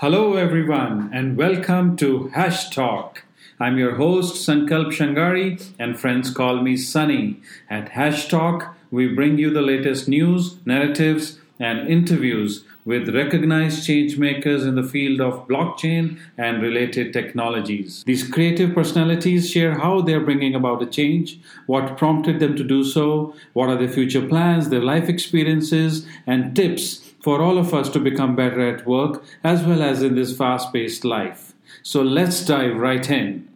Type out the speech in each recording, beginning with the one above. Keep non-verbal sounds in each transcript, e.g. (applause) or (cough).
Hello, everyone, and welcome to Hash Talk. I'm your host, Sankalp Shangari, and friends call me Sunny. At Hash Talk, we bring you the latest news, narratives, and interviews with recognized changemakers in the field of blockchain and related technologies. These creative personalities share how they're bringing about a change, what prompted them to do so, what are their future plans, their life experiences, and tips for all of us to become better at work as well as in this fast paced life. So let's dive right in.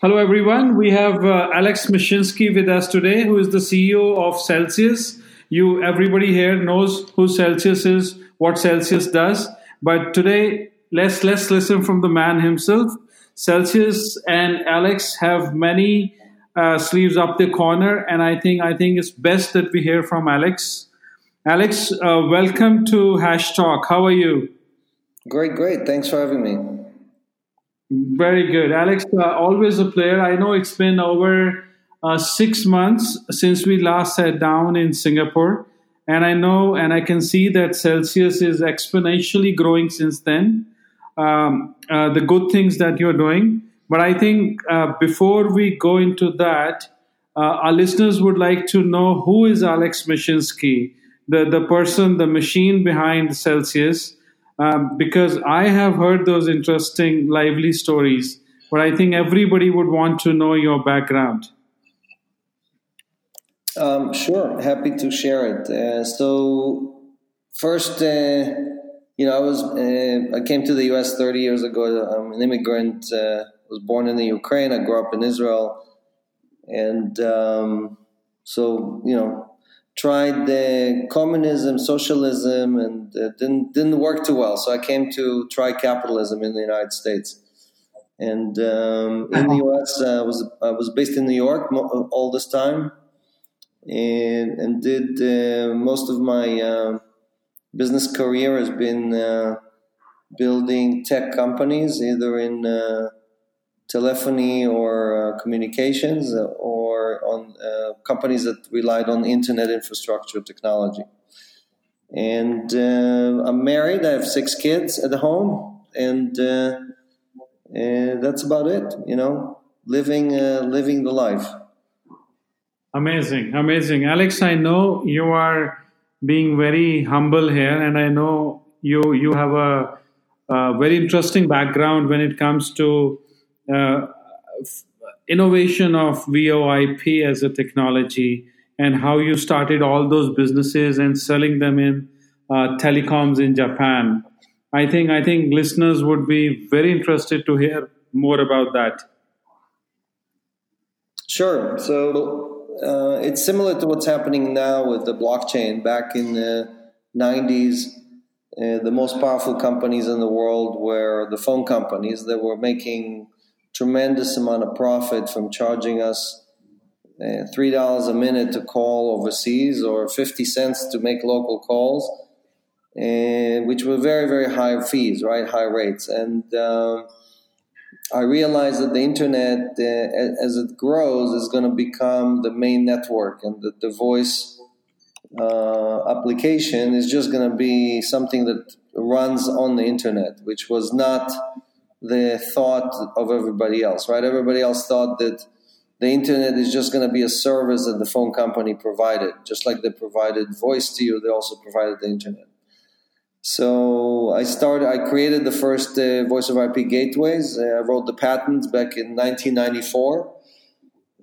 Hello, everyone. We have uh, Alex Mashinsky with us today, who is the CEO of Celsius. You, everybody here knows who Celsius is, what Celsius does. But today, let's let's listen from the man himself. Celsius and Alex have many uh, sleeves up the corner, and I think I think it's best that we hear from Alex. Alex, uh, welcome to Hash Talk. How are you? Great, great. Thanks for having me. Very good, Alex. Uh, always a player. I know it's been over uh, six months since we last sat down in Singapore, and I know and I can see that Celsius is exponentially growing since then um, uh, the good things that you're doing. But I think uh, before we go into that, uh, our listeners would like to know who is Alex Mashinsky, the, the person, the machine behind Celsius, um, because I have heard those interesting, lively stories. But I think everybody would want to know your background. Um, sure, happy to share it. Uh, so, first, uh, you know, I was uh, I came to the U.S. 30 years ago. I'm an immigrant. Uh, was born in the Ukraine. I grew up in Israel, and um, so you know, tried the communism, socialism, and uh, didn't didn't work too well. So I came to try capitalism in the United States. And um, in the U.S., uh, I was I was based in New York all this time, and and did uh, most of my um, business career has been uh, building tech companies, either in uh, telephony or uh, communications, or on uh, companies that relied on internet infrastructure technology. And uh, I'm married. I have six kids at home, and, and that's about it. You know, living living the life. Amazing, amazing, Alex. I know you are being very humble here, and I know you you have a, a very interesting background when it comes to uh, innovation of VoIP as a technology and how you started all those businesses and selling them in uh, telecoms in Japan. I think I think listeners would be very interested to hear more about that. Sure. So uh, it's similar to what's happening now with the blockchain. Back in the 90s, uh, the most powerful companies in the world were the phone companies that were making tremendous amount of profit from charging us uh, three dollars a minute to call overseas or 50 cents to make local calls uh, which were very very high fees right high rates and um, I realize that the internet, uh, as it grows, is going to become the main network, and that the voice uh, application is just going to be something that runs on the internet, which was not the thought of everybody else, right? Everybody else thought that the internet is just going to be a service that the phone company provided, just like they provided voice to you, they also provided the internet. So I started. I created the first uh, voice over IP gateways. Uh, I wrote the patents back in 1994,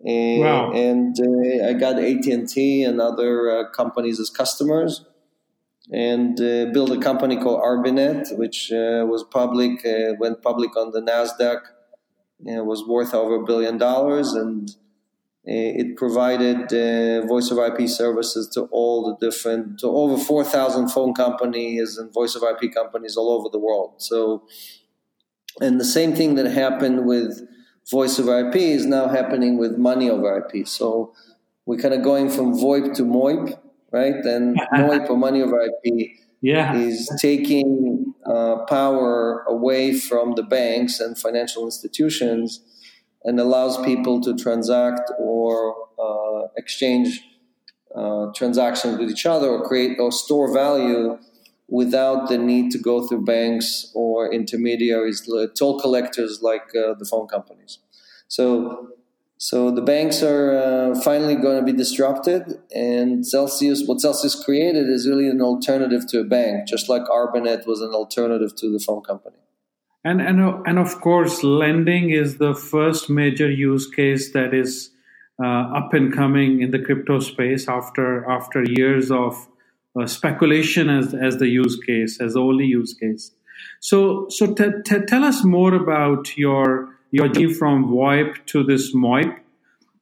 and, wow. and uh, I got AT and T and other uh, companies as customers, and uh, built a company called Arbinet, which uh, was public. went public on the Nasdaq. It was worth over a billion dollars, and it provided uh, voice of IP services to all the different, to over 4,000 phone companies and voice of IP companies all over the world. So, and the same thing that happened with voice of IP is now happening with money over IP. So we're kind of going from VoIP to MOIP, right? And (laughs) MOIP or money over IP yeah. is taking uh, power away from the banks and financial institutions and allows people to transact or uh, uh, exchange uh, transactions with each other or create or store value without the need to go through banks or intermediaries, toll collectors like uh, the phone companies. So, so the banks are uh, finally going to be disrupted, and Celsius, what Celsius created, is really an alternative to a bank, just like Arbinet was an alternative to the phone company. And and and of course, lending is the first major use case that is uh, up and coming in the crypto space after after years of uh, speculation as as the use case as the only use case. So so t- t- tell us more about your your journey from VoIP to this MOIP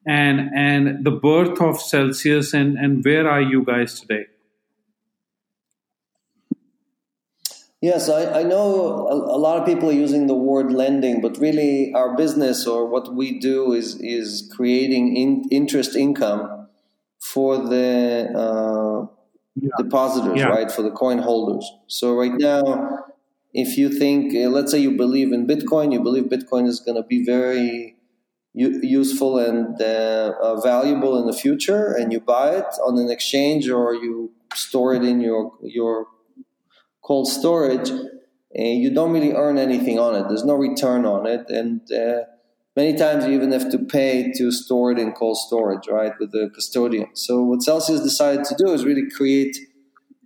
and and the birth of Celsius and and where are you guys today? Yes, I, I know a, a, lot of people are using the word lending, but really our business or what we do is is creating in, interest income for the uh, yeah. depositors, yeah. right? For the coin holders. So right now, if you think, uh, let's say you believe in Bitcoin, you believe Bitcoin is going to be very u- useful and uh, uh, valuable in the future, and you buy it on an exchange or you store it in your your cold storage, and you don't really earn anything on it. There's no return on it, and uh, many times you even have to pay to store it in cold storage, right, with the custodian. So what Celsius decided to do is really create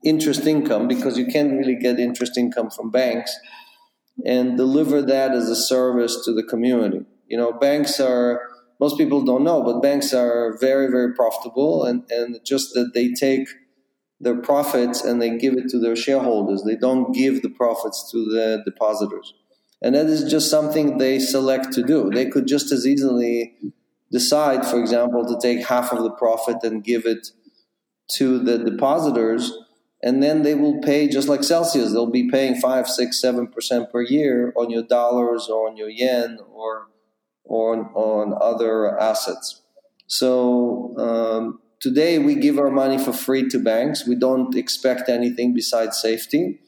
interest income because you can't really get interest income from banks and deliver that as a service to the community. You know, banks are most people don't know, but banks are very, very profitable and, and just that they take their profits and they give it to their shareholders. They don't give the profits to the depositors. And that is just something they select to do. They could just as easily decide, for example, to take half of the profit and give it to the depositors, and then they will pay just like Celsius. They'll be paying five, six, seven percent per year on your dollars or on your yen or on, on other assets. So um, today we give our money for free to banks. We don't expect anything besides safety.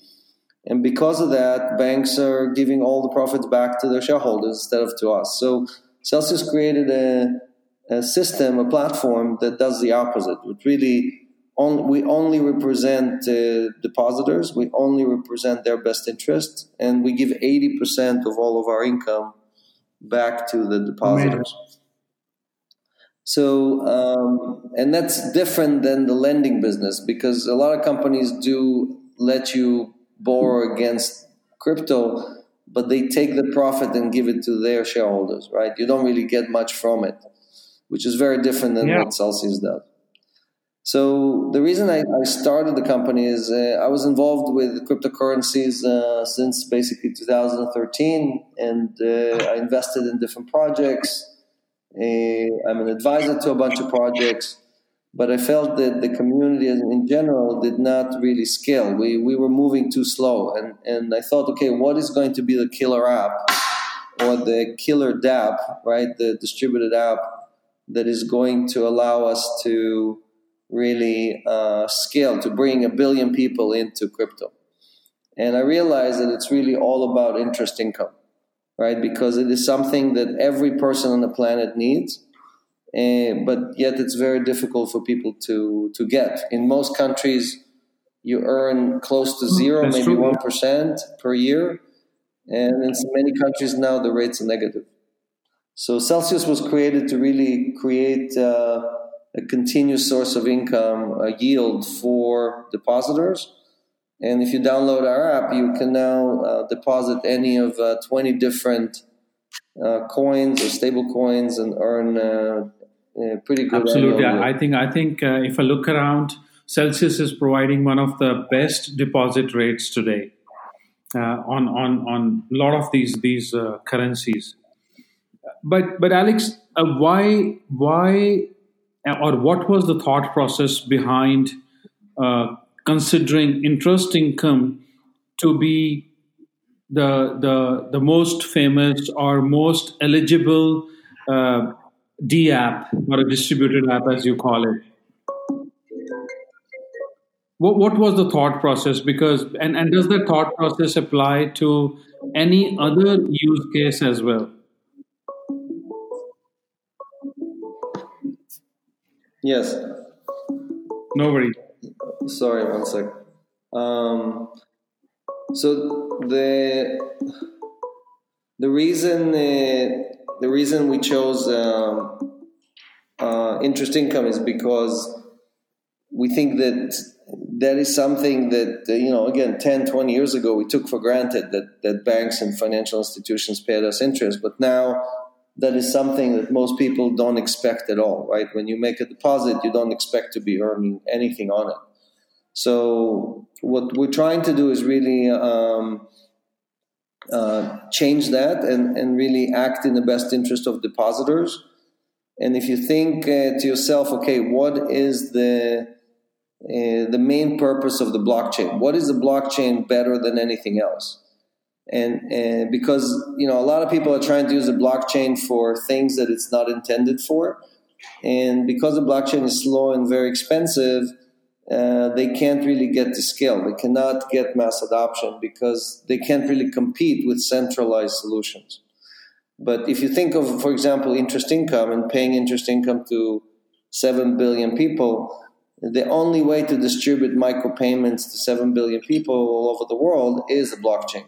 And because of that, banks are giving all the profits back to their shareholders instead of to us. So Celsius created a, a system, a platform that does the opposite. It really on, we only represent uh, depositors. We only represent their best interest, and we give 80% of all of our income back to the depositors. Amazing. So, um, and that's different than the lending business because a lot of companies do let you borrow against crypto, but they take the profit and give it to their shareholders, right? You don't really get much from it, which is very different than yeah. what Celsius does. So the reason I, I started the company is uh, I was involved with cryptocurrencies uh, since basically 2013, and uh, I invested in different projects. I'm an advisor to a bunch of projects but I felt that the community in general did not really scale. We, we were moving too slow. And, and I thought, okay, what is going to be the killer app or the killer dApp, right? The distributed app that is going to allow us to really uh, scale, to bring a billion people into crypto. And I realized that it's really all about interest income, right? Because it is something that every person on the planet needs uh, but yet it's very difficult for people to to get. In most countries, you earn close to zero, That's maybe one percent per year, and in many countries now the rates are negative. So Celsius was created to really create uh, a continuous source of income, a yield for depositors. And if you download our app, you can now uh, deposit any of uh, 20 different uh, coins or stable coins and earn uh, pretty good. Absolutely, I think I think uh, if I look around, Celsius is providing one of the best deposit rates today uh, on on on a lot of these these uh, currencies. But but Alex, uh, why why or what was the thought process behind uh, considering interest income to be the the the most famous or most eligible uh, DApp or a distributed app, as you call it. What, what was the thought process? Because and, and does the thought process apply to any other use case as well? Yes. No worries. Sorry, one sec. Um, so the the reason uh, the reason we chose um, uh, interest income is because we think that that is something that you know again 10 20 years ago we took for granted that that banks and financial institutions paid us interest but now that is something that most people don't expect at all right when you make a deposit you don't expect to be earning anything on it so what we're trying to do is really um, uh, change that and, and really act in the best interest of depositors and if you think uh, to yourself okay what is the uh, the main purpose of the blockchain. What is the blockchain better than anything else? And, and because you know a lot of people are trying to use the blockchain for things that it's not intended for, and because the blockchain is slow and very expensive, uh, they can't really get to scale. They cannot get mass adoption because they can't really compete with centralized solutions. But if you think of, for example, interest income and paying interest income to 7 billion people, the only way to distribute micropayments to 7 billion people all over the world is a blockchain.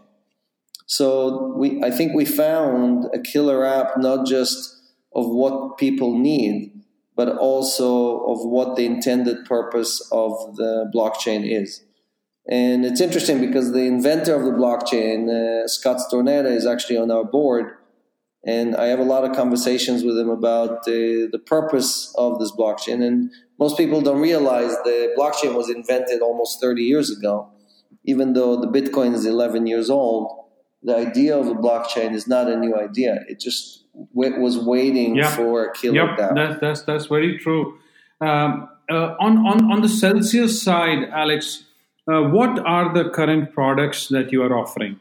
So we, I think we found a killer app not just of what people need, but also of what the intended purpose of the blockchain is. And it's interesting because the inventor of the blockchain, uh, Scott Stornetta, is actually on our board. And I have a lot of conversations with him about uh, the purpose of this blockchain. And most people don't realize the blockchain was invented almost 30 years ago. Even though the Bitcoin is 11 years old, the idea of a blockchain is not a new idea. It just w- was waiting for a killer yep. That, that's, that's very true. Um, uh, on, on, on the Celsius side, Alex, uh, what are the current products that you are offering?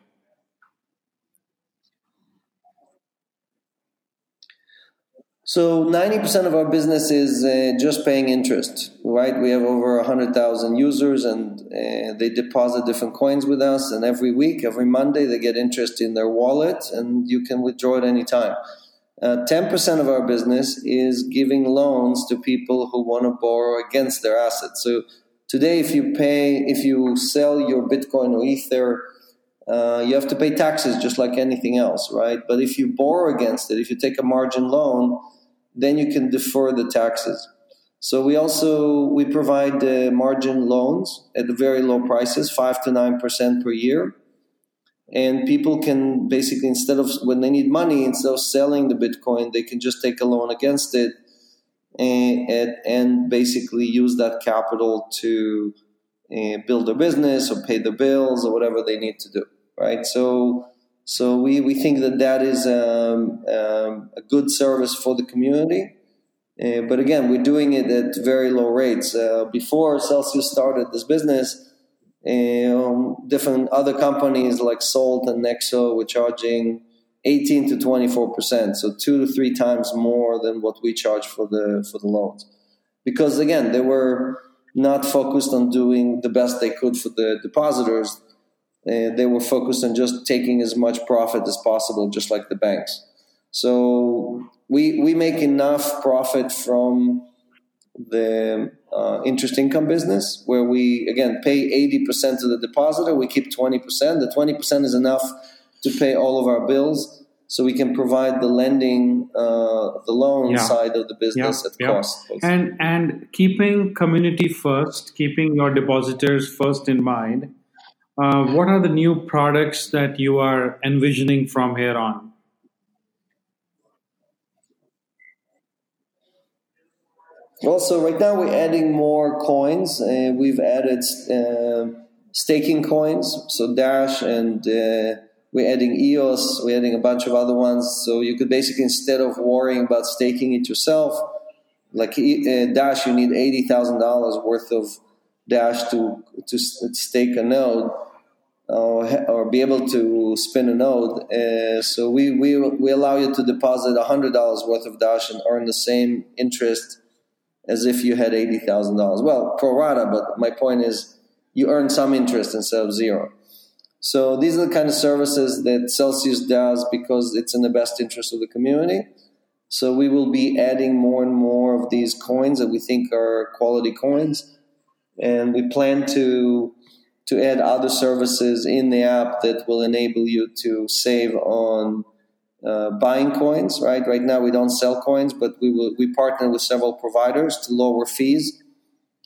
So 90% of our business is uh, just paying interest, right? We have over 100,000 users and uh, they deposit different coins with us. And every week, every Monday, they get interest in their wallet and you can withdraw it anytime. Uh, 10% of our business is giving loans to people who want to borrow against their assets. So today, if you pay, if you sell your Bitcoin or Ether, uh, you have to pay taxes just like anything else, right? But if you borrow against it, if you take a margin loan, then you can defer the taxes. So we also we provide uh, margin loans at very low prices, five to nine percent per year, and people can basically instead of when they need money instead of selling the Bitcoin, they can just take a loan against it and and, and basically use that capital to uh, build their business or pay the bills or whatever they need to do. Right. So so we, we think that that is um, um, a good service for the community. Uh, but again, we're doing it at very low rates. Uh, before Celsius started this business, um, different other companies like Salt and Nexo were charging 18 to 24 percent, so two to three times more than what we charge for the for the loans. Because again, they were not focused on doing the best they could for the depositors uh, they were focused on just taking as much profit as possible, just like the banks. So we we make enough profit from the uh, interest income business, where we again pay eighty percent to the depositor, we keep twenty percent. The twenty percent is enough to pay all of our bills, so we can provide the lending, uh, the loan yeah. side of the business yeah. at cost. And and keeping community first, keeping your depositors first in mind uh, what are the new products that you are envisioning from here on? Well, so right now we're adding more coins. Uh, we've added uh, staking coins, so Dash, and uh, we're adding EOS. We're adding a bunch of other ones. So you could basically, instead of worrying about staking it yourself, like uh, Dash, you need eighty thousand dollars worth of Dash to to stake a node or, or be able to spin a node. Uh, so we, we, we allow you to deposit $100 worth of Dash and earn the same interest as if you had $80,000. Well, pro rata, but my point is you earn some interest instead of zero. So these are the kind of services that Celsius does because it's in the best interest of the community. So we will be adding more and more of these coins that we think are quality coins, and we plan to to add other services in the app that will enable you to save on uh, buying coins. Right, right now we don't sell coins, but we will we partner with several providers to lower fees,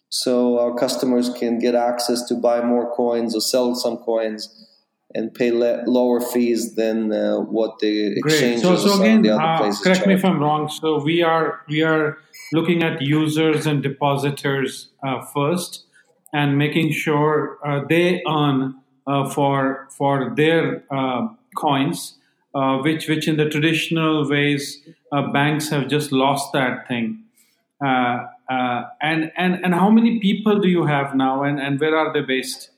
so our customers can get access to buy more coins or sell some coins and pay le- lower fees than uh, what the exchanges Great. So, so again, the other uh, places correct charge. me if I'm wrong. So we are we are looking at users and depositors uh, first, and making sure uh, they earn uh, for for their uh, coins, uh, which which in the traditional ways banks have just lost that thing. And and and how many people do you have now, and and where are they based?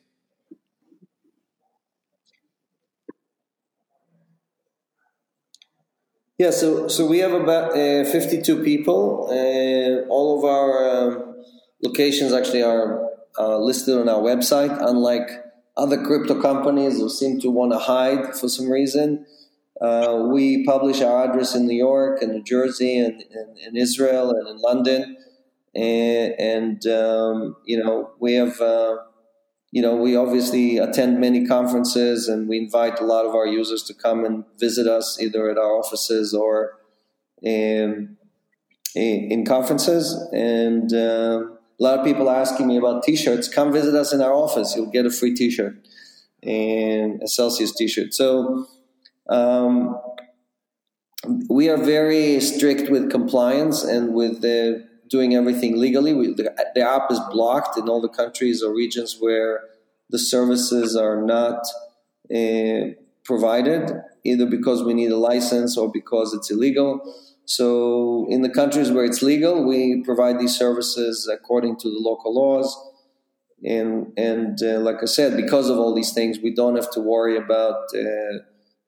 Yeah, so so we have about uh, 52 people. Uh, all of our um, locations actually are uh, listed on our website, unlike other crypto companies who seem to want to hide for some reason. Uh, we publish our address in New York and New Jersey and in Israel and in London. And, and um, you know, we have uh, you know, we obviously attend many conferences and we invite a lot of our users to come and visit us either at our offices or in, in conferences. And uh, a lot of people asking me about t-shirts. Come visit us in our office. You'll get a free t-shirt and a Celsius t-shirt. So um, we are very strict with compliance and with the doing everything legally. We, the, the, app is blocked in all the countries or regions where the services are not uh, provided, either because we need a license or because it's illegal. So, in the countries where it's legal, we provide these services according to the local laws. And, and uh, like I said, because of all these things, we don't have to worry about uh,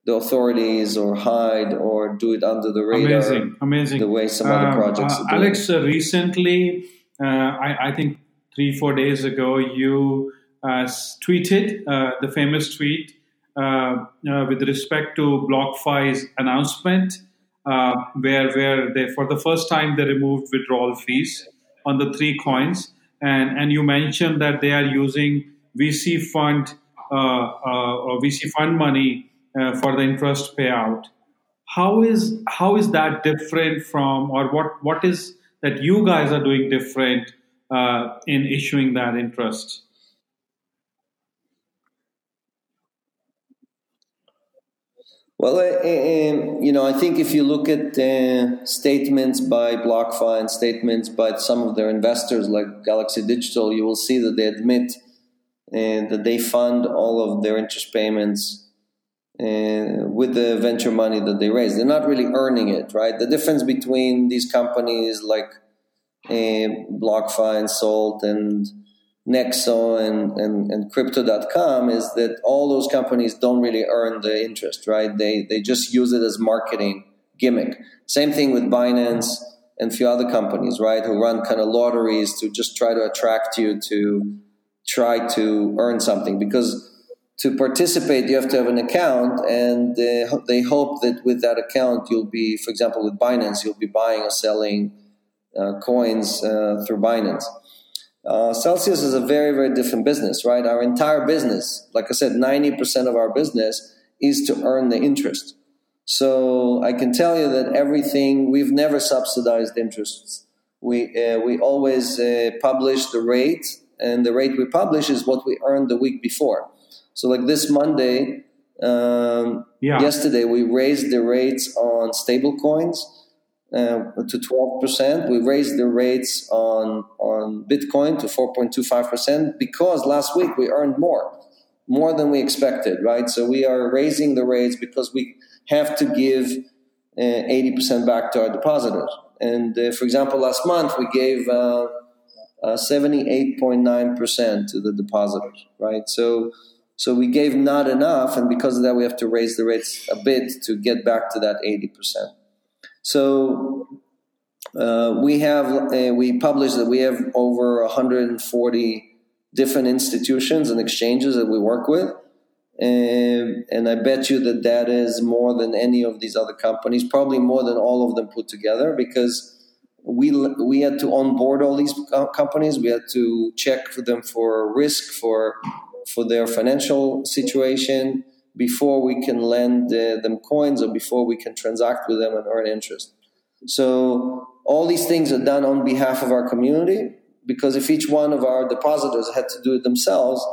the authorities or hide or do it under the radar. Amazing, amazing. The way some other um, projects uh, Alex, uh, recently, uh, I, I, think three, four days ago, you uh, tweeted uh, the famous tweet with respect to BlockFi's announcement, where, where they, for the first time, they removed withdrawal fees on the three coins. And, and you mentioned that they are using VC fund or VC fund money uh, for the interest payout. How is how is that different from, or what what is that you guys are doing different uh, in issuing that interest? Well, uh, um, you know, I think if you look at uh, statements by BlockFi and statements by some of their investors, like Galaxy Digital, you will see that they admit uh, that they fund all of their interest payments uh, with the venture money that they raise. They're not really earning it, right? The difference between these companies like uh, BlockFi and Salt and Nexo and, and, and Crypto.com is that all those companies don't really earn the interest, right? They, they just use it as marketing gimmick. Same thing with Binance and a few other companies, right, who run kind of lotteries to just try to attract you to try to earn something because to participate, you have to have an account, and uh, they hope that with that account, you'll be, for example, with Binance, you'll be buying or selling uh, coins uh, through Binance. Uh, Celsius is a very, very different business, right? Our entire business, like I said, 90% of our business is to earn the interest. So I can tell you that everything, we've never subsidized interests. We, uh, we always uh, publish the rate, and the rate we publish is what we earned the week before. So, like this Monday, um, yeah. yesterday, we raised the rates on stable coins uh, to 12%. We raised the rates on, on Bitcoin to 4.25% because last week we earned more, more than we expected, right? So, we are raising the rates because we have to give uh, 80% back to our depositors. And uh, for example, last month we gave uh, 78.9% to the depositors, right? So, so we gave not enough, and because of that, we have to raise the rates a bit to get back to that 80%. So uh, we have uh, we published that we have over 140 different institutions and exchanges that we work with, and, and I bet you that that is more than any of these other companies, probably more than all of them put together, because we we had to onboard all these companies. We had to check for them for risk, for for their financial situation before we can lend uh, them coins or before we can transact with them and earn interest. So all these things are done on behalf of our community because if each one of our depositors had to do it themselves,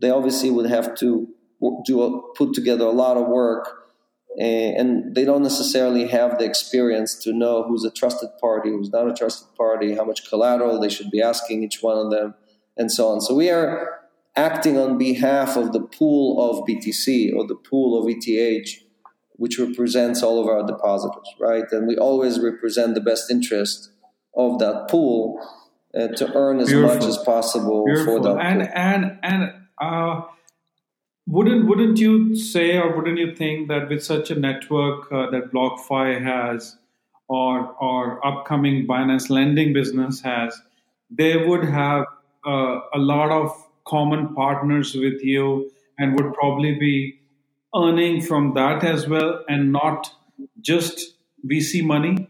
they obviously would have to do a, put together a lot of work and they don't necessarily have the experience to know who's a trusted party, who's not a trusted party, how much collateral they should be asking each one of them, and so on. So we are acting on behalf of the pool of BTC or the pool of ETH, which represents all of our depositors, right? And we always represent the best interest of that pool uh, to earn as Beautiful. much as possible Beautiful. for that. And pool. and and uh, wouldn't wouldn't you say or wouldn't you think that with such a network uh, that BlockFi has or or upcoming Binance lending business has, they would have uh, a lot of common partners with you and would probably be earning from that as well and not just VC money?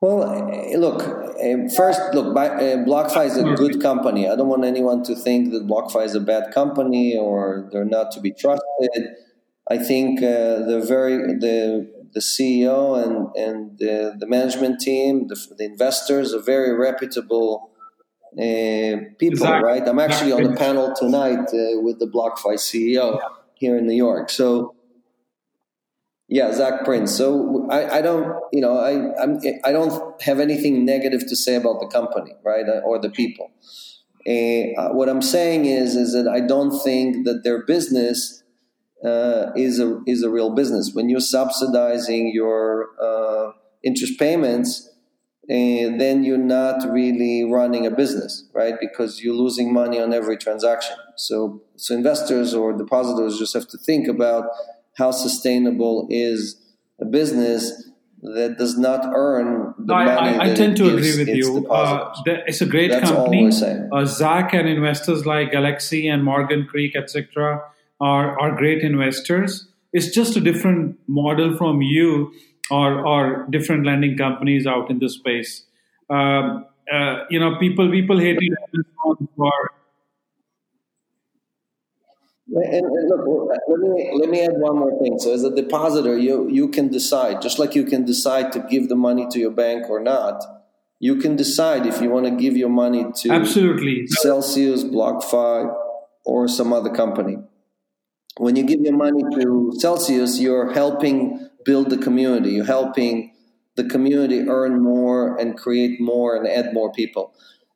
Well, eh, look, eh, first, look, eh, BlockFi is a good company. I don't want anyone to think that BlockFi is a bad company or they're not to be trusted. I think uh, the very the the CEO and and the, the management team, the, the, investors, are very reputable uh, people, exactly. right? I'm actually on the panel tonight uh, with the BlockFi CEO here in New York, so yeah, Zac Prince. So I, I don't, you know, I I'm, I don't have anything negative to say about the company, right, or the people. Uh, what I'm saying is, is that I don't think that their business uh, is a is a real business. When you're subsidizing your uh, interest payments, and then you're not really running a business, right? Because you're losing money on every transaction. So, so investors or depositors just have to think about how sustainable is a business that does not earn the I, money. I, I tend to agree with you. Uh, it's a great That's company. Uh, Zac and investors like Galaxy and Morgan Creek, etc., are are great investors. It's just a different model from you or or different lending companies out in the space. Um, uh, you know, people people hate it for and, and, look, let me let me add one more thing. So, as a depositor, you you can decide, just like you can decide to give the money to your bank or not. You can decide if you want to give your money to absolutely Celsius, BlockFi, or some other company. When you give your money to Celsius, you're helping build the community. You're helping the community earn more and create more and add more people.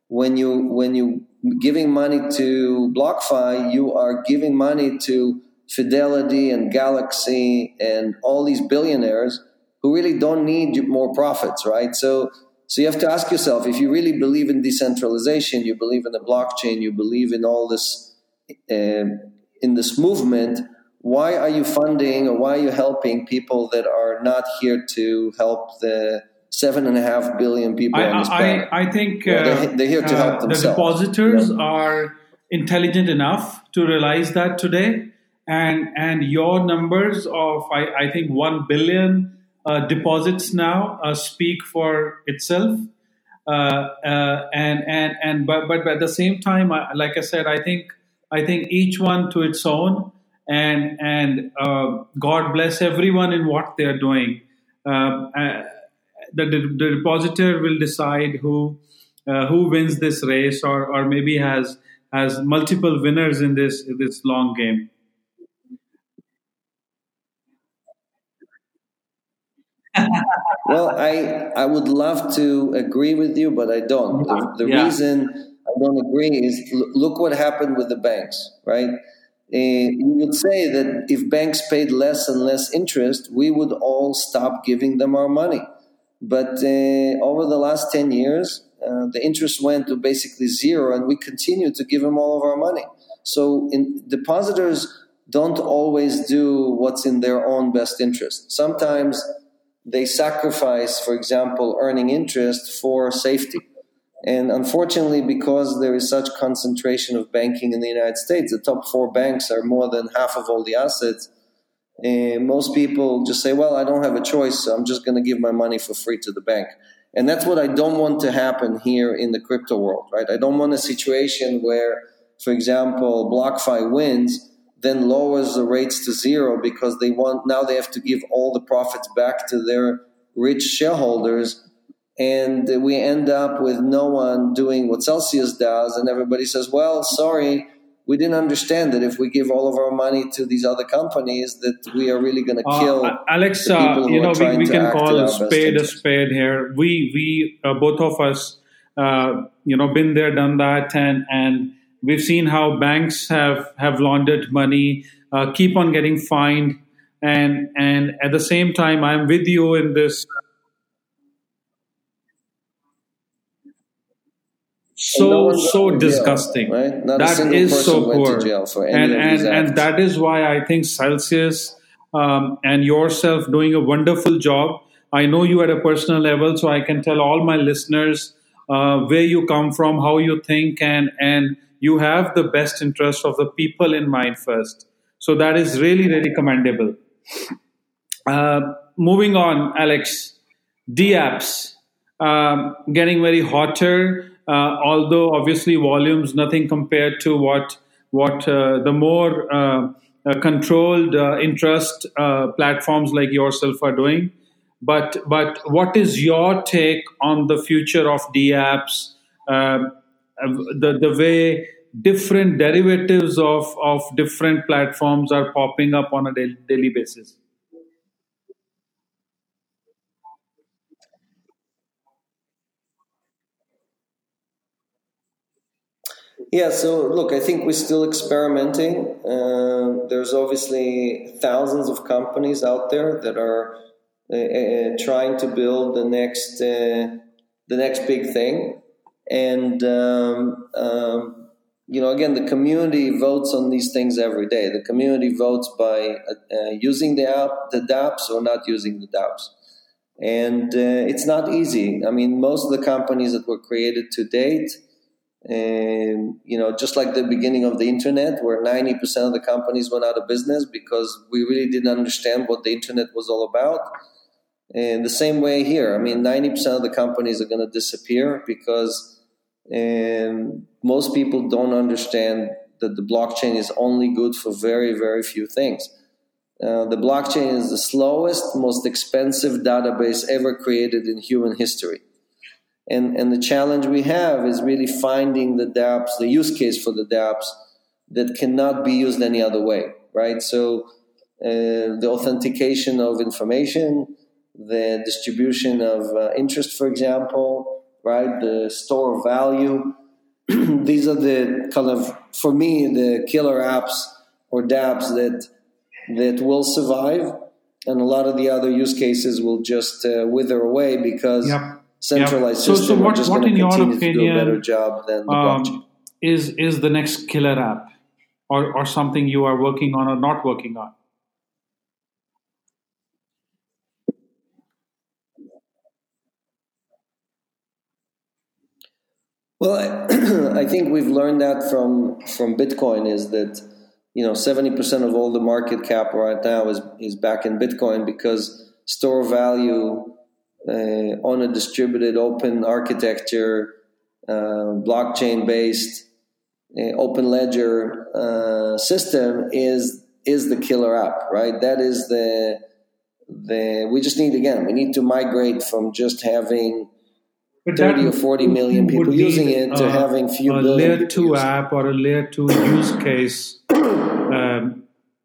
When you when you giving money to BlockFi, you are giving money to Fidelity and Galaxy and all these billionaires who really don't need more profits, right? So, so you have to ask yourself if you really believe in decentralization, you believe in the blockchain, you believe in all this, uh, in this movement. Why are you funding or why are you helping people that are not here to help the seven and a half billion people I, on this planet. I, I think uh, they're, they're, here to help uh, themselves. The depositors are intelligent enough to realize that today, and and your numbers of I, I think one billion uh, deposits now uh, speak for itself. Uh, uh, and and and but but at the same time, like I said, I think I think each one to its own, and and uh, God bless everyone in what they are doing. Uh, uh, the, the depositor will decide who uh, who wins this race or or maybe has has multiple winners in this this long game. (laughs) Well i i would love to agree with you but i don't. The, the yeah. reason don't agree is look what happened with the banks right uh, you would say that if banks paid less and less interest, we would all stop giving them our money. But uh, over the last 10 years, uh, the interest went to basically zero, and we continue to give them all of our money. So in, depositors don't always do what's in their own best interest. Sometimes they sacrifice, for example, earning interest for safety. And unfortunately, because there is such concentration of banking in the United States, the top four banks are more than half of all the assets. And most people just say, well, I don't have a choice, so I'm just going to give my money for free to the bank. And that's what I don't want to happen here in the crypto world, right? I don't want a situation where, for example, BlockFi wins, then lowers the rates to zero because they want now they have to give all the profits back to their rich shareholders and we end up with no one doing what Celsius does, and everybody says, "Well, sorry, we didn't understand that if we give all of our money to these other companies, that we are really going to uh, kill." Uh, Alex, uh, you know, we, we can call a spade a spade here. We we uh, both of us, uh, you know, been there, done that, and and we've seen how banks have have laundered money, uh, keep on getting fined, and and at the same time, I'm with you in this so so disgusting jail, right? that is so poor. and and, and that is why i think celsius um, and yourself doing a wonderful job. I know you at a personal level so i can tell all my listeners uh, where you come from how you think and and you have the best interest of the people in mind first. So that is really really commendable. Uh, moving on alex. Dapps um, getting very hotter Uh, although obviously volumes nothing compared to what what uh, the more uh, uh controlled uh, interest platforms like yourself are doing. But but what is your take on the future of dApps? the the way different derivatives of, of different platforms are popping up on a daily basis? Yeah, so look, I think we're still experimenting. Uh, there's obviously thousands of companies out there that are uh, uh, trying to build the next uh, the next big thing, and um, um, you know, again, the community votes on these things every day. The community votes by uh, uh, using the app, the DApps, or not using the DApps. And it's not easy. I mean, most of the companies that were created to date and you know just like the beginning of the internet where 90% of the companies went out of business because we really didn't understand what the internet was all about. And the same way here i mean 90% of the companies are going to disappear because and most people don't understand that the blockchain is only good for very very few things. Uh, the blockchain is the slowest most expensive database ever created in human history and, and the challenge we have is really finding the dApps, the use case for the dApps that cannot be used any other way, right? So uh, the authentication of information, the distribution of uh, interest, for example, right? The store of value. (clears throat) These are the kind of, for me, the killer apps or dApps that that will survive, and a lot of the other use cases will just uh, wither away because yep centralized yep. so, system. So, what, what in your opinion, a better job than the um, blockchain. Is is the next killer app, or or something you are working on or not working on? Well, I, (clears throat) I think we've learned that from from Bitcoin is that you know seventy percent of all the market cap right now is is back in Bitcoin because store value uh, on a distributed open architecture, uh, blockchain based, uh, open ledger uh, system is is the killer app, right? That is the the we just need again we need to migrate from just having. But 30 or 40 million people using it to having few a layer 2 app or a layer 2 use case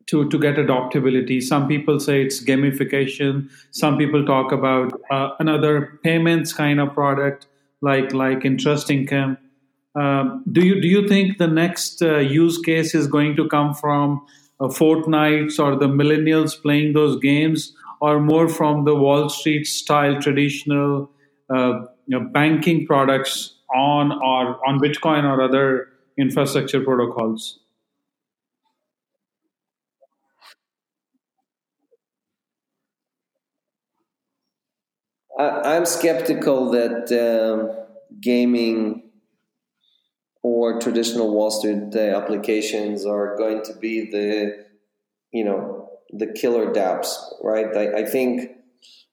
to to get adoptability. Some people say it's gamification. Some people talk about uh, another payments kind of product like like interest income. Um, do you do you think the next uh, use case is going to come from uh, or the millennials playing those games, or more from the Wall Street style traditional uh, you know, banking products on or on Bitcoin or other infrastructure protocols? I, am skeptical that um, gaming or traditional Wall Street uh, applications are going to be the, you know, the killer dApps, right? I, I think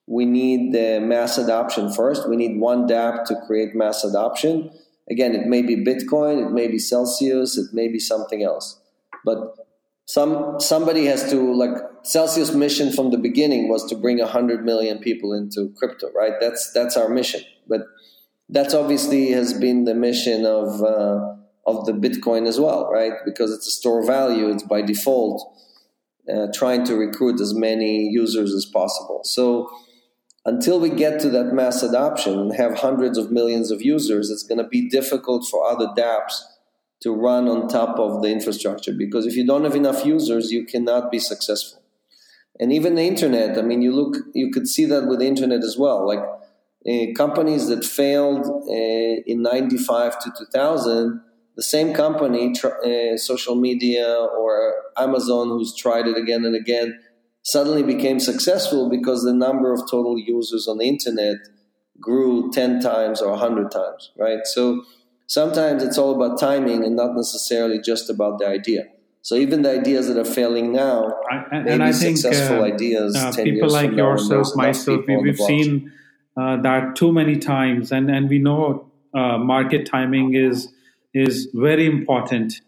we need the mass adoption first. We need one dApp to create mass adoption. Again, it may be Bitcoin, it may be Celsius, it may be something else. But some somebody has to like Celsius' mission from the beginning was to bring hundred million people into crypto, right? That's that's our mission. But that's obviously has been the mission of uh, of the Bitcoin as well, right? Because it's a store of value. It's by default uh, trying to recruit as many users as possible. So until we get to that mass adoption and have hundreds of millions of users, it's going to be difficult for other dApps to run on top of the infrastructure because if you don't have enough users, you cannot be successful. And even the internet, I mean, you look, you could see that with the internet as well. Like uh, companies that failed uh, in 95 to 2000, the same company, tr- uh, social media or Amazon, who's tried it again and again, suddenly became successful because the number of total users on the internet grew 10 times or 100 times, right? So sometimes it's all about timing and not necessarily just about the idea. So even the ideas that are failing now, I, and, I think successful uh, ideas. Uh, people like yourself, myself, we, have seen uh, that too many times, and and we know uh, market timing is is very important.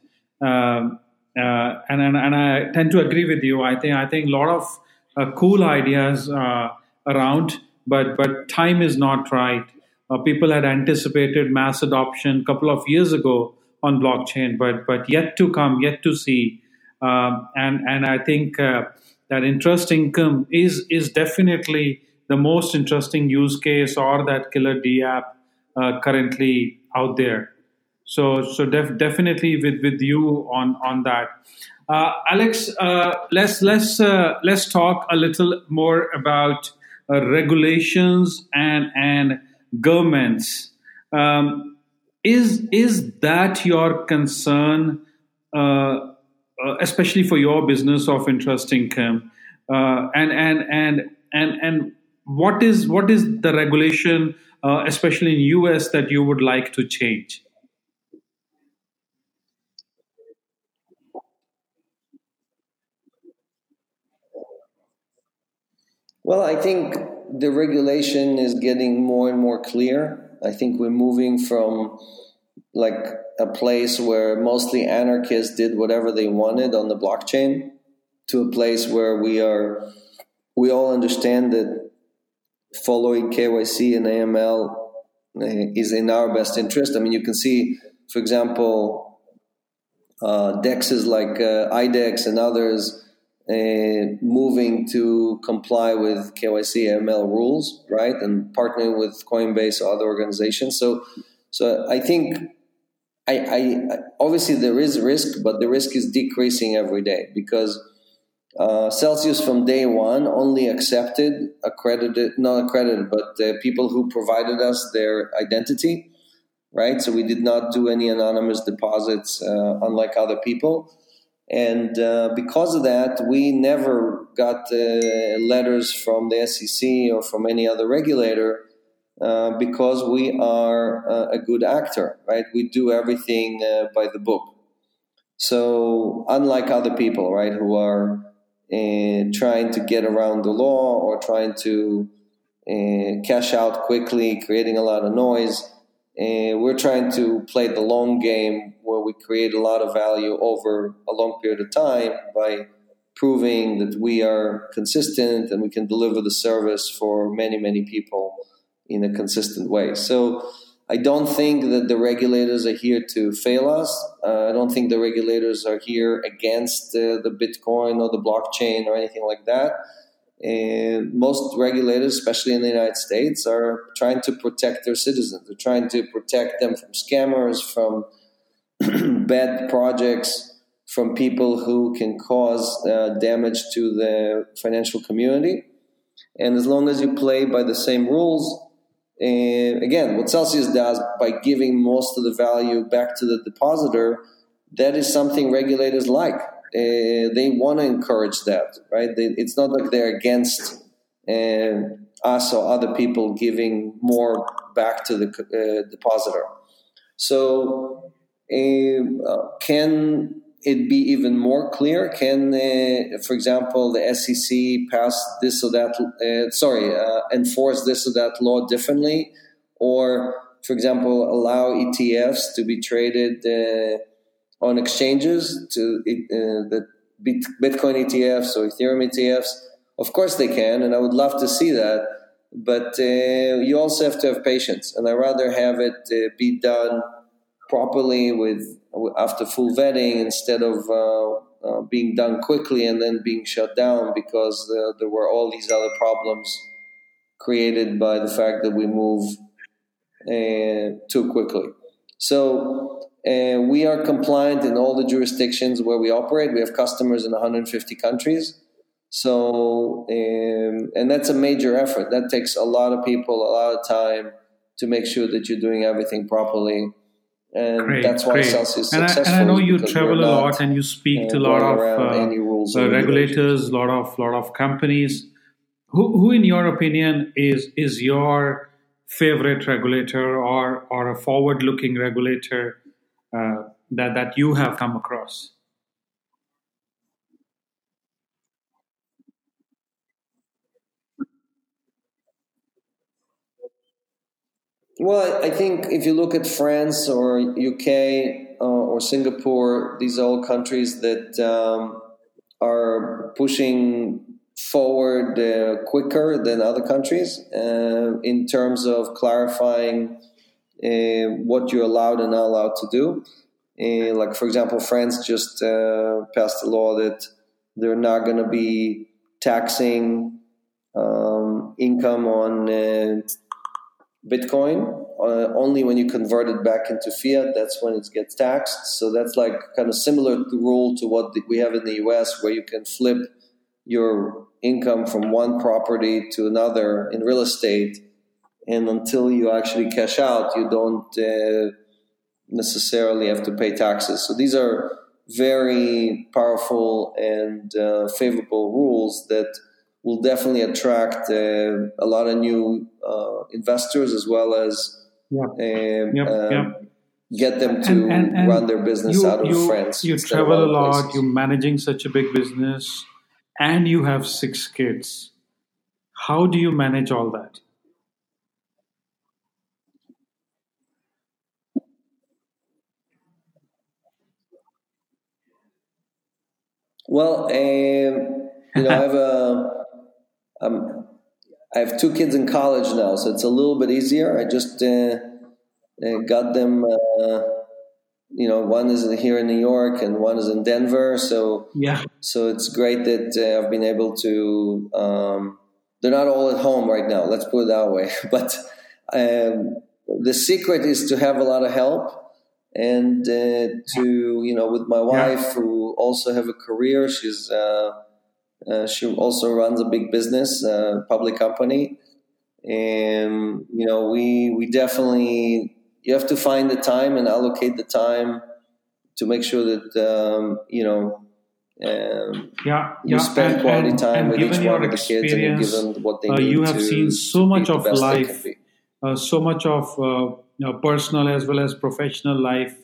Um, uh, and, and and I tend to agree with you. I think I think a lot of uh, cool ideas uh, around, but but time is not right. Uh, people had anticipated mass adoption a couple of years ago on blockchain, but but yet to come, yet to see. Um, and and I think uh, that interest income is is definitely the most interesting use case or that killer dApp uh, currently out there. So so def- definitely with with you on on that. Uh, Alex, uh, let's let's uh, let's talk a little more about uh, regulations and and governments. Um, is is that your concern, uh, uh, especially for your business of interest income? and and and and and what is what is the regulation, especially in US, that you would like to change? Well, I think the regulation is getting more and more clear. I think we're moving from like a place where mostly anarchists did whatever they wanted on the blockchain to a place where we are we all understand that following KYC and AML eh, is in our best interest. I mean, you can see, for example, uh, dexes like uh, IDEX and others uh, moving to comply with KYC ML rules, right, and partnering with Coinbase or other organizations. So, so I think I, I obviously there is risk, but the risk is decreasing every day because uh, Celsius from day one only accepted accredited, not accredited, but uh, people who provided us their identity, right? So we did not do any anonymous deposits, uh, unlike other people. And uh, because of that, we never got uh, letters from the SEC or from any other regulator uh, because we are uh, a good actor, right? We do everything by the book. So, unlike other people, right, who are trying to get around the law or trying to cash out quickly, creating a lot of noise, we're trying to play the long game where we create a lot of value over a long period of time by proving that we are consistent and we can deliver the service for many, many people in a consistent way. So I don't think that the regulators are here to fail us. Uh, I don't think the regulators are here against uh, the Bitcoin or the blockchain or anything like that. And most regulators, especially in the United States, are trying to protect their citizens. They're trying to protect them from scammers, from (clears throat) bad projects from people who can cause uh, damage to the financial community. And as long as you play by the same rules, uh, again, what Celsius does by giving most of the value back to the depositor, that is something regulators like. Uh, they want to encourage that, right? They, it's not like they're against and us or other people giving more back to the uh, depositor. So, uh, can it be even more clear? Can, uh, for example, the SEC pass this or that, uh, sorry, uh, enforce this or that law differently? Or, for example, allow ETFs to be traded uh, on exchanges to the Bitcoin ETFs or Ethereum ETFs? Of course they can, and I would love to see that. But uh, you also have to have patience, and I rather have it uh, be done properly with after full vetting instead of uh, uh being done quickly and then being shut down because uh, there were all these other problems created by the fact that we move uh, too quickly. So we are compliant in all the jurisdictions where we operate. We have customers in 150 countries. So, um, and that's a major effort. That takes a lot of people, a lot of time to make sure that you're doing everything properly. And great, that's why great. Celsius is and successful. I, and I know you travel a lot and you speak to a lot of uh, uh, regulators, a lot of lot of companies. Who, who, in your opinion, is is your favorite regulator or or a forward-looking regulator uh, that that you have come across? Well, I think if you look at France or UK uh, or Singapore, these are all countries that um, are pushing forward uh, quicker than other countries uh, in terms of clarifying uh, what you're allowed and not allowed to do. Uh, like, for example, France just uh, passed a law that they're not going to be taxing um, income on Bitcoin. Uh, only when you convert it back into fiat, that's when it gets taxed. So that's like kind of similar rule to what we have in the US, where you can flip your income from one property to another in real estate, and until you actually cash out, you don't uh, necessarily have to pay taxes. So these are very powerful and uh, favorable rules that will definitely attract uh, a lot of new uh, investors as well as yeah. um, yep, um, yep. get them to and, and, and run their business you, out of you, France. You travel a lot, places. you're managing such a big business, and you have six kids. How do you manage all that? Well, um, you know, I have a um, I have two kids in college now, so it's a little bit easier. I just uh, uh, got them. Uh, you know, one is here in New York and one is in Denver. So yeah, so it's great that uh, I've been able to. Um, they're not all at home right now. Let's put it that way. (laughs) But um, the secret is to have a lot of help and uh, to you know with my wife yeah. who also have a career. She's uh, uh, she also runs a big business, uh, public company, and you know we we definitely you have to find the time and allocate the time to make sure that um, you know um, yeah, you yeah. spend and, quality and, time and with each one of the kids and you give them what they uh, need. You have seen so much of life, uh, so much of uh, personal as well as professional life.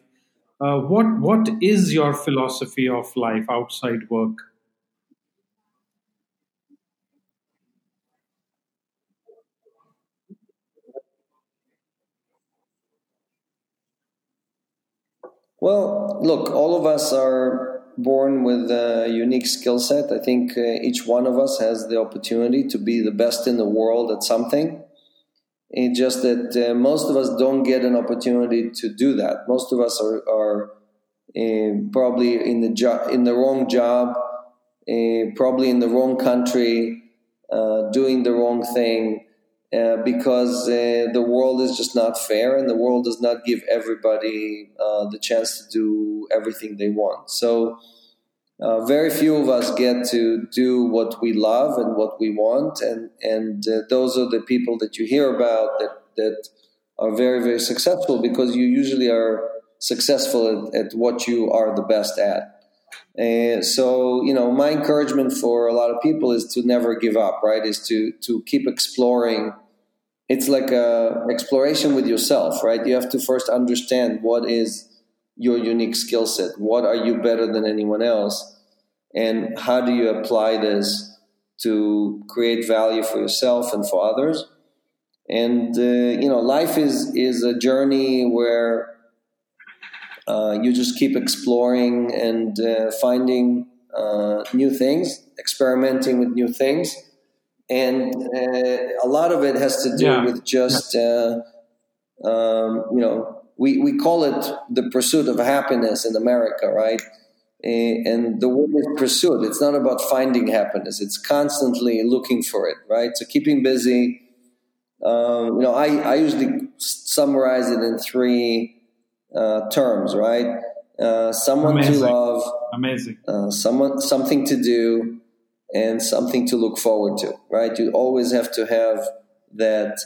Uh, what what is your philosophy of life outside work? Well, look, all of us are born with a unique skill set. I think uh, each one of us has the opportunity to be the best in the world at something. It's just that uh, most of us don't get an opportunity to do that. Most of us are, are uh, probably in the jo- in the wrong job, uh, probably in the wrong country, uh, doing the wrong thing uh, because uh, the world is just not fair and the world does not give everybody the chance to do everything they want. So, uh, very few of us get to do what we love and what we want, and and uh, those are the people that you hear about that that are very very successful because you usually are successful at, at what you are the best at. Uh, so you know, my encouragement for a lot of people is to never give up. Right? Is to to keep exploring. It's like a exploration with yourself, right? You have to first understand what is your unique skill set. What are you better than anyone else? And how do you apply this to create value for yourself and for others? And uh, you know, life is is a journey where uh, you just keep exploring and uh, finding uh, new things, experimenting with new things, and uh, a lot of it has to do yeah. with just uh, um, you know we, we call it the pursuit of happiness in America, right? And the word is pursuit. It's not about finding happiness. It's constantly looking for it, right? So keeping busy. Um, you know, I, I usually summarize it in three uh, terms, right? Uh, someone Amazing. to love, Amazing. Uh, someone, something to do, and something to look forward to, right? You always have to have that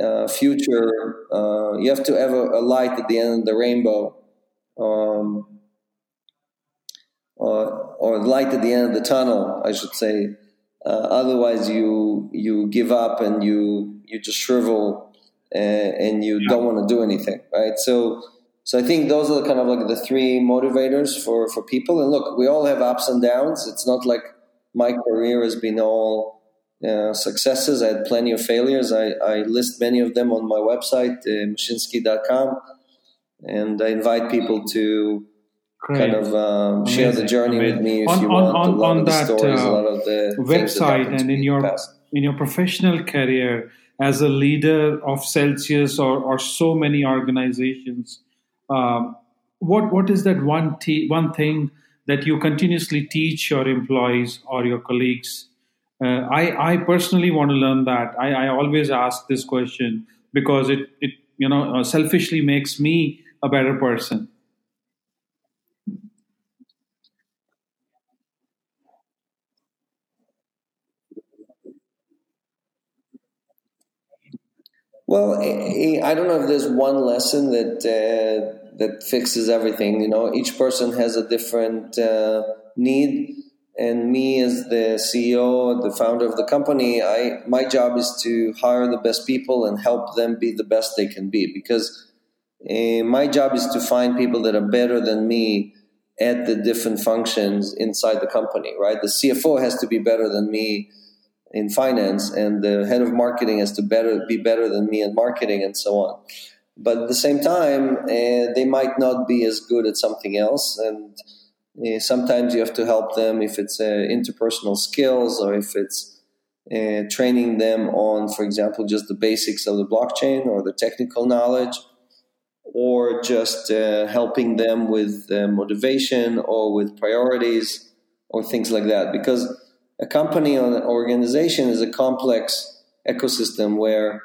uh, future, uh, you have to have a, a, light at the end of the rainbow, um, or, or light at the end of the tunnel, I should say. Uh, otherwise, you you give up and you you just shrivel and, and you yeah. don't want to do anything, right? So, so I think those are kind of like the three motivators for for people. And look, we all have ups and downs. It's not like my career has been all uh, successes. I had plenty of failures. I, I list many of them on my website, uh, and I invite people to Great. kind of um, share the journey Amazing. with me if on, you want. On, a lot on of that, stories, uh, a lot of the website, and in your in your professional career as a leader of Celsius or, or so many organizations, um, what what is that one one thing that you continuously teach your employees or your colleagues? Uh, I, I personally want to learn that. I, I always ask this question because it, it you know, uh, selfishly makes me a better person. Well, I don't know if there's one lesson that uh, that fixes everything. You know, each person has a different uh, need and me as the CEO, the founder of the company, I my job is to hire the best people and help them be the best they can be. Because uh, my job is to find people that are better than me at the different functions inside the company. Right, the CFO has to be better than me in finance, and the head of marketing has to better be better than me in marketing, and so on. But at the same time, uh, they might not be as good at something else, and sometimes you have to help them if it's uh, interpersonal skills or if it's uh, training them on, for example, just the basics of the blockchain or the technical knowledge, or just helping them with motivation or with priorities or things like that. Because a company or an organization is a complex ecosystem where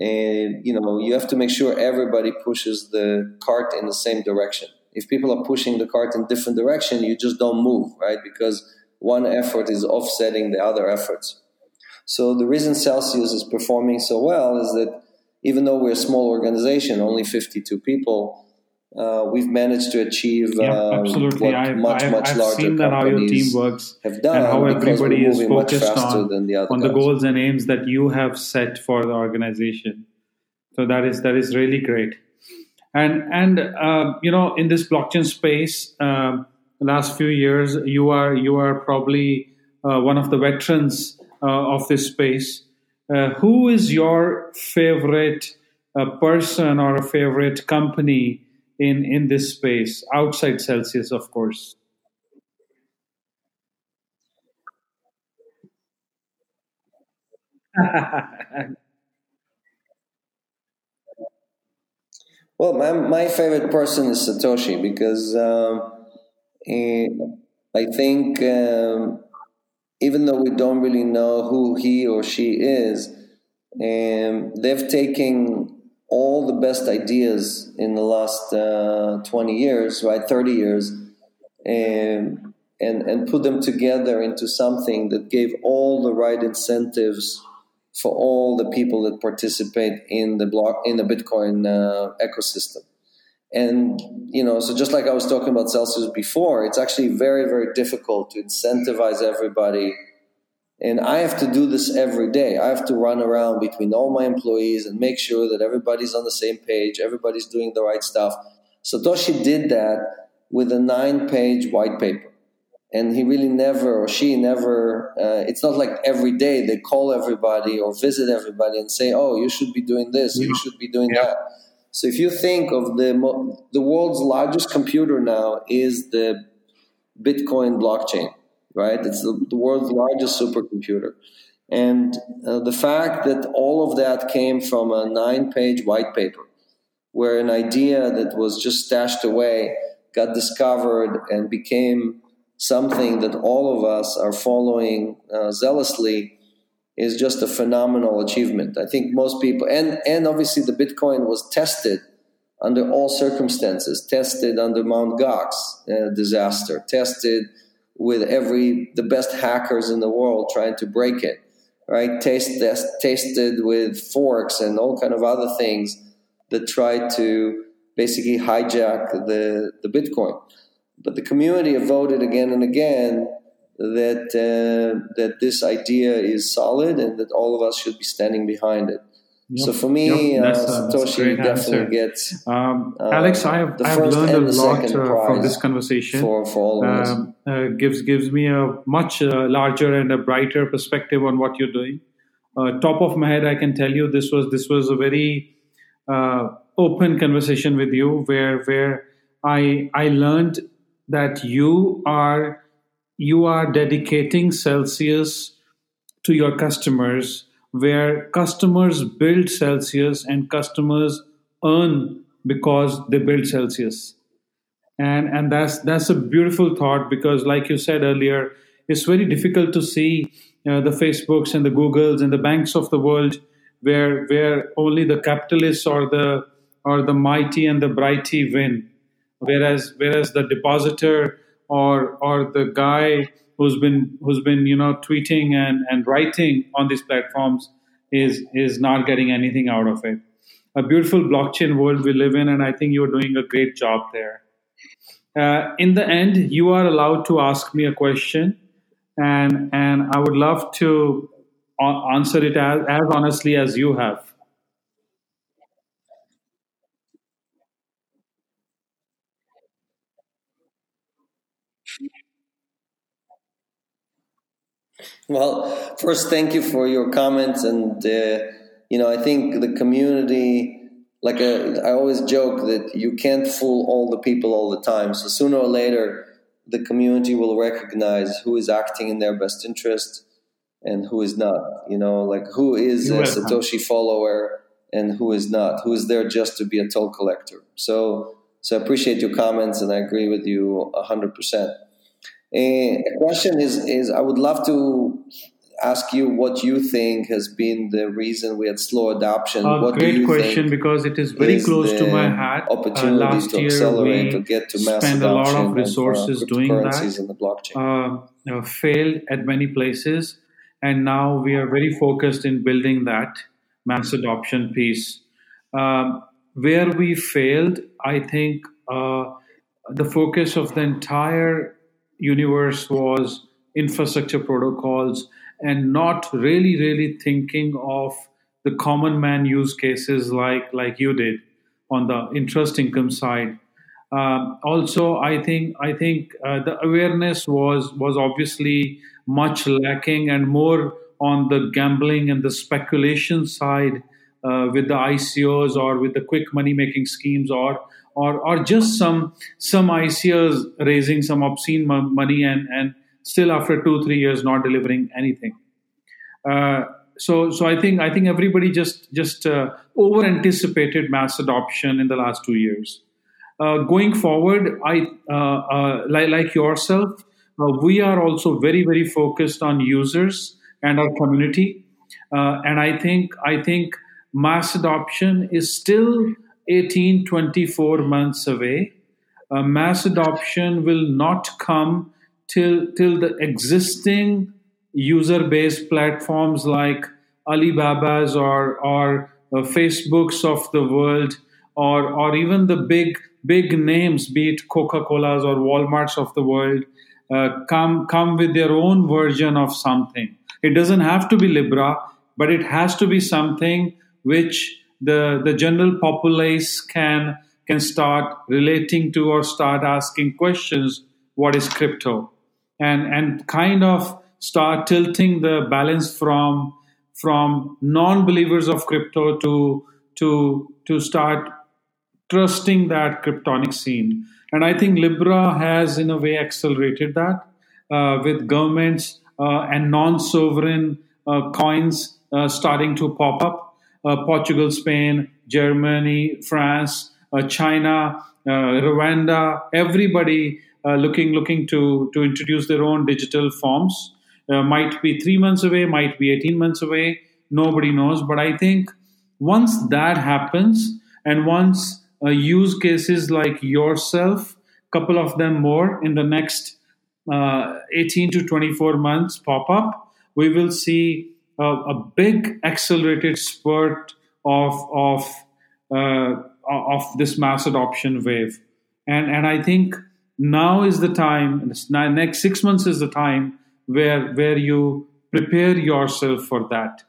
uh, you know you have to make sure everybody pushes the cart in the same direction if people are pushing the cart in different direction, you just don't move, right? Because one effort is offsetting the other efforts. So the reason Celsius is performing so well is that even though we're a small organization, only 52 people, uh, we've managed to achieve yeah, uh, absolutely. what I've, much, I've, much I've larger seen that how your team works have done and how everybody is focused on, the, on the goals and aims that you have set for the organization. So that is that is really great and and uh, you know in this blockchain space uh, last few years you are you are probably uh, one of the veterans uh, of this space. Uh, who is your favorite uh, person or a favorite company in in this space? Outside celsius of course (laughs) Well, my, my favorite person is Satoshi because um, he, I think um, even though we don't really know who he or she is, um, they've taken all the best ideas in the last uh, 20 years, right, 30 years, and, and, and put them together into something that gave all the right incentives for all the people that participate in the block in the Bitcoin uh, ecosystem. And you know, so just like I was talking about Celsius before, it's actually very, very difficult to incentivize everybody. And I have to do this every day. I have to run around between all my employees and make sure that everybody's on the same page, everybody's doing the right stuff. Satoshi did that with a nine page white paper. And he really never, or she never, uh, it's not like every day they call everybody or visit everybody and say, oh, you should be doing this, yeah. you should be doing yeah. that so if you think of the the world's largest computer now is the Bitcoin blockchain, right? It's the, the world's largest supercomputer. And uh, the fact that all of that came from a nine page white paper, where an idea that was just stashed away got discovered and became something that all of us are following uh, zealously is just a phenomenal achievement. I think most people, and, and obviously the Bitcoin was tested under all circumstances, tested under Mount Gox uh, disaster, tested with every the best hackers in the world trying to break it, right? Taste, test, tasted with forks and all kind of other things that tried to basically hijack the, the Bitcoin. But the community have voted again and again that uh, that this idea is solid and that all of us should be standing behind it. Yep. So for me, yep. uh, Satoshi definitely answer. gets. Um, uh, Alex, I have, I've learned a lot uh, from this conversation. For, for all of um, uh, gives gives me a much uh, larger and a brighter perspective on what you're doing. top of my head, I can tell you this was this was a very open conversation with you, where where I I learned that you are you are dedicating Celsius to your customers, where customers build Celsius and customers earn because they build Celsius. And, and that's, that's a beautiful thought because, like you said earlier, it's very difficult to see uh, the Facebooks and the Googles and the banks of the world where, where only the capitalists or the, or the mighty and the brighty win. Whereas, whereas the depositor or or the guy who's been who's been you know tweeting and, and writing on these platforms is is not getting anything out of it. A beautiful blockchain world we live in, and I think you're doing a great job there. Uh, in the end, you are allowed to ask me a question, and and I would love to answer it as, as honestly as you have. Well, first, thank you for your comments, and uh, you know, I think the community. Like a, uh, I always joke that you can't fool all the people all the time. So sooner or later, the community will recognize who is acting in their best interest and who is not. You know, like who is a Satoshi follower and who is not. Who is there just to be a toll collector. So, so I appreciate your comments, and I agree with you hundred percent. A question is is I would love to ask you what you think has been the reason we had slow adoption. A what great question because it is very is close to my heart. Uh, opportunity uh, last to accelerate to get to mass spend a lot of resources doing that. In the blockchain. Uh, failed at many places, and now we are very focused in building that mass adoption piece. Um, where we failed, I think uh, the focus of the entire universe was infrastructure protocols and not really really thinking of the common man use cases like like you did on the interest income side. Um, also i think i think uh, the awareness was was obviously much lacking and more on the gambling and the speculation side uh, with the icos or with the quick money making schemes or or or just some some ICOs raising some obscene money and and still after two three years not delivering anything. Uh, so so I think I think everybody just just uh, over anticipated mass adoption in the last two years. Uh, going forward, I uh, uh, like, like yourself, uh, we are also very very focused on users and our community, and I think I think mass adoption is still 18, 24 months away. Uh, mass adoption will not come till, till the existing user based platforms like Alibaba's or, or uh, Facebook's of the world or, or even the big big names, be it Coca Cola's or Walmart's of the world, uh, come come with their own version of something. It doesn't have to be Libra, but it has to be something which the the general populace can can start relating to or start asking questions. What is crypto? And and kind of start tilting the balance from from non-believers of crypto to to to start trusting that cryptonic scene. And I think Libra has, in a way, accelerated that uh, with governments uh, and non sovereign uh, coins uh, starting to pop up. Uh, Portugal, Spain, Germany, France, uh, China, Rwanda, everybody looking looking to, to introduce their own digital forms. might be three months away, might be 18 months away, nobody knows. But I think once that happens, and once uh, use cases like yourself, couple of them more in the next uh, 18 to 24 months pop up, we will see a, a big accelerated spurt of of uh, of this mass adoption wave, and and I think now is the time. Next six months is the time where where you prepare yourself for that,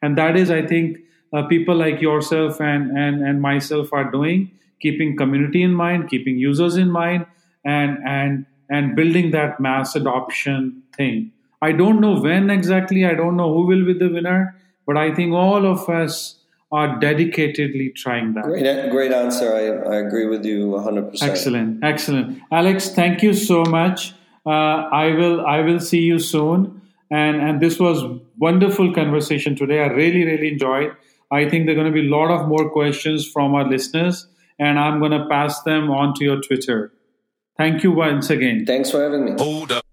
and that is I think uh, people like yourself and, and, and myself are doing, keeping community in mind, keeping users in mind, and, and, and building that mass adoption thing. I don't know when exactly, I don't know who will be the winner, but I think all of us are dedicatedly trying that. Great, great answer. I, I agree with you 100%. Excellent, excellent. Alex, thank you so much. Uh, I will I will see you soon. And and this was wonderful conversation today. I really really enjoyed. I think there are going to be a lot of more questions from our listeners, and I'm going to pass them on to your Twitter. Thank you once again. Thanks for having me. Hold up.